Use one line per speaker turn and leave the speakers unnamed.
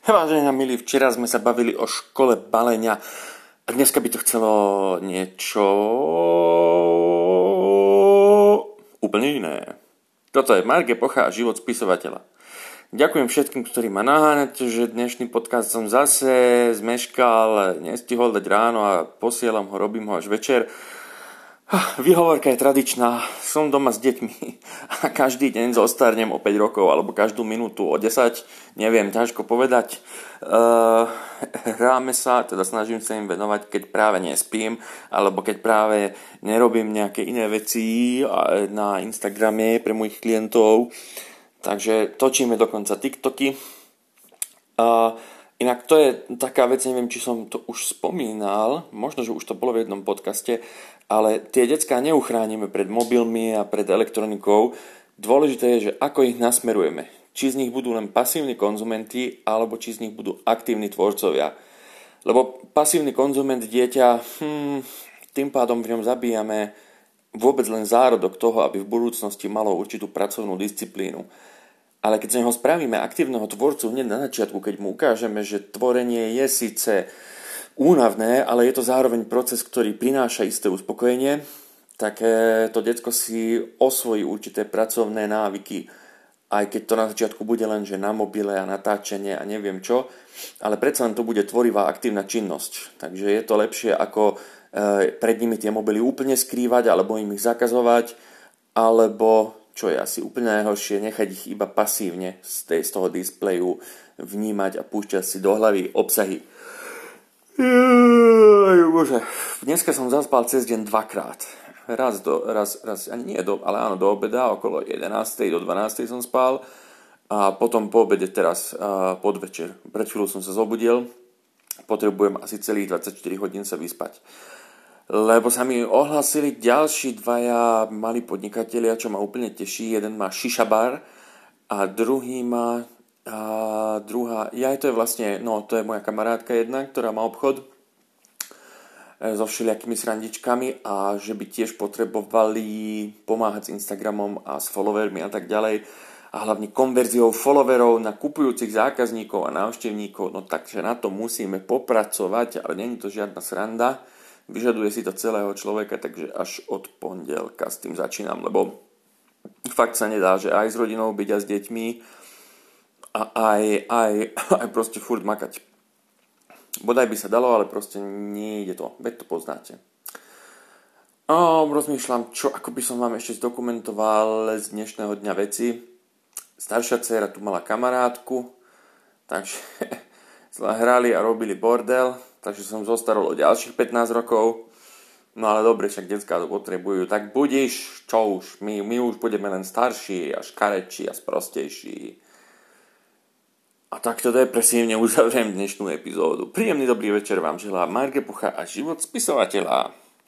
Vážení a milí, včera sme sa bavili o škole balenia a dneska by to chcelo niečo úplne iné. Toto je Marge Pocha a život spisovateľa. Ďakujem všetkým, ktorí ma naháňate, že dnešný podcast som zase zmeškal, nestihol dať ráno a posielam ho, robím ho až večer. Výhovorka je tradičná. Som doma s deťmi a každý deň zostarnem o 5 rokov alebo každú minútu o 10. Neviem, ťažko povedať. Uh, hráme sa, teda snažím sa im venovať, keď práve nespím alebo keď práve nerobím nejaké iné veci na Instagrame pre mojich klientov. Takže točíme dokonca TikToky. Uh, Inak to je taká vec, neviem, či som to už spomínal, možno, že už to bolo v jednom podcaste, ale tie decká neuchránime pred mobilmi a pred elektronikou. Dôležité je, že ako ich nasmerujeme. Či z nich budú len pasívni konzumenti, alebo či z nich budú aktívni tvorcovia. Lebo pasívny konzument dieťa, hmm, tým pádom v ňom zabíjame vôbec len zárodok toho, aby v budúcnosti malo určitú pracovnú disciplínu. Ale keď z neho spravíme aktívneho tvorcu hneď na začiatku, keď mu ukážeme, že tvorenie je síce únavné, ale je to zároveň proces, ktorý prináša isté uspokojenie, tak to detsko si osvojí určité pracovné návyky, aj keď to na začiatku bude len, že na mobile a natáčenie a neviem čo, ale predsa len to bude tvorivá aktívna činnosť. Takže je to lepšie ako e, pred nimi tie mobily úplne skrývať alebo im ich zakazovať, alebo čo je asi úplne najhoršie, nechať ich iba pasívne z, tej, z toho displeju vnímať a púšťať si do hlavy obsahy, Bože, dneska som zaspal cez deň dvakrát. Raz, do, raz, raz ani nie do, ale áno, do obeda, okolo 11. do 12. som spal a potom po obede teraz podvečer. Pred chvíľou som sa zobudil, potrebujem asi celých 24 hodín sa vyspať. Lebo sa mi ohlasili ďalší dvaja malí podnikatelia, čo ma úplne teší. Jeden má šišabar a druhý má a druhá, ja to je vlastne, no to je moja kamarátka jedna, ktorá má obchod e, so všelijakými srandičkami a že by tiež potrebovali pomáhať s Instagramom a s followermi a tak ďalej. A hlavne konverziou followerov na kupujúcich zákazníkov a návštevníkov, no takže na to musíme popracovať, ale není to žiadna sranda, vyžaduje si to celého človeka, takže až od pondelka s tým začínam, lebo fakt sa nedá, že aj s rodinou byť a s deťmi, a aj, aj, aj proste furt makať. Bodaj by sa dalo, ale proste nie ide to. Veď to poznáte. A rozmýšľam, čo ako by som vám ešte zdokumentoval z dnešného dňa veci. Staršia dcera tu mala kamarátku, takže hrali a robili bordel, takže som zostarol o ďalších 15 rokov. No ale dobre, však detská to potrebujú. Tak budiš, čo už, my, my už budeme len starší a škarečí a sprostejší. A takto depresívne uzavriem dnešnú epizódu. Príjemný dobrý večer vám želá Marge Pucha a život spisovateľa.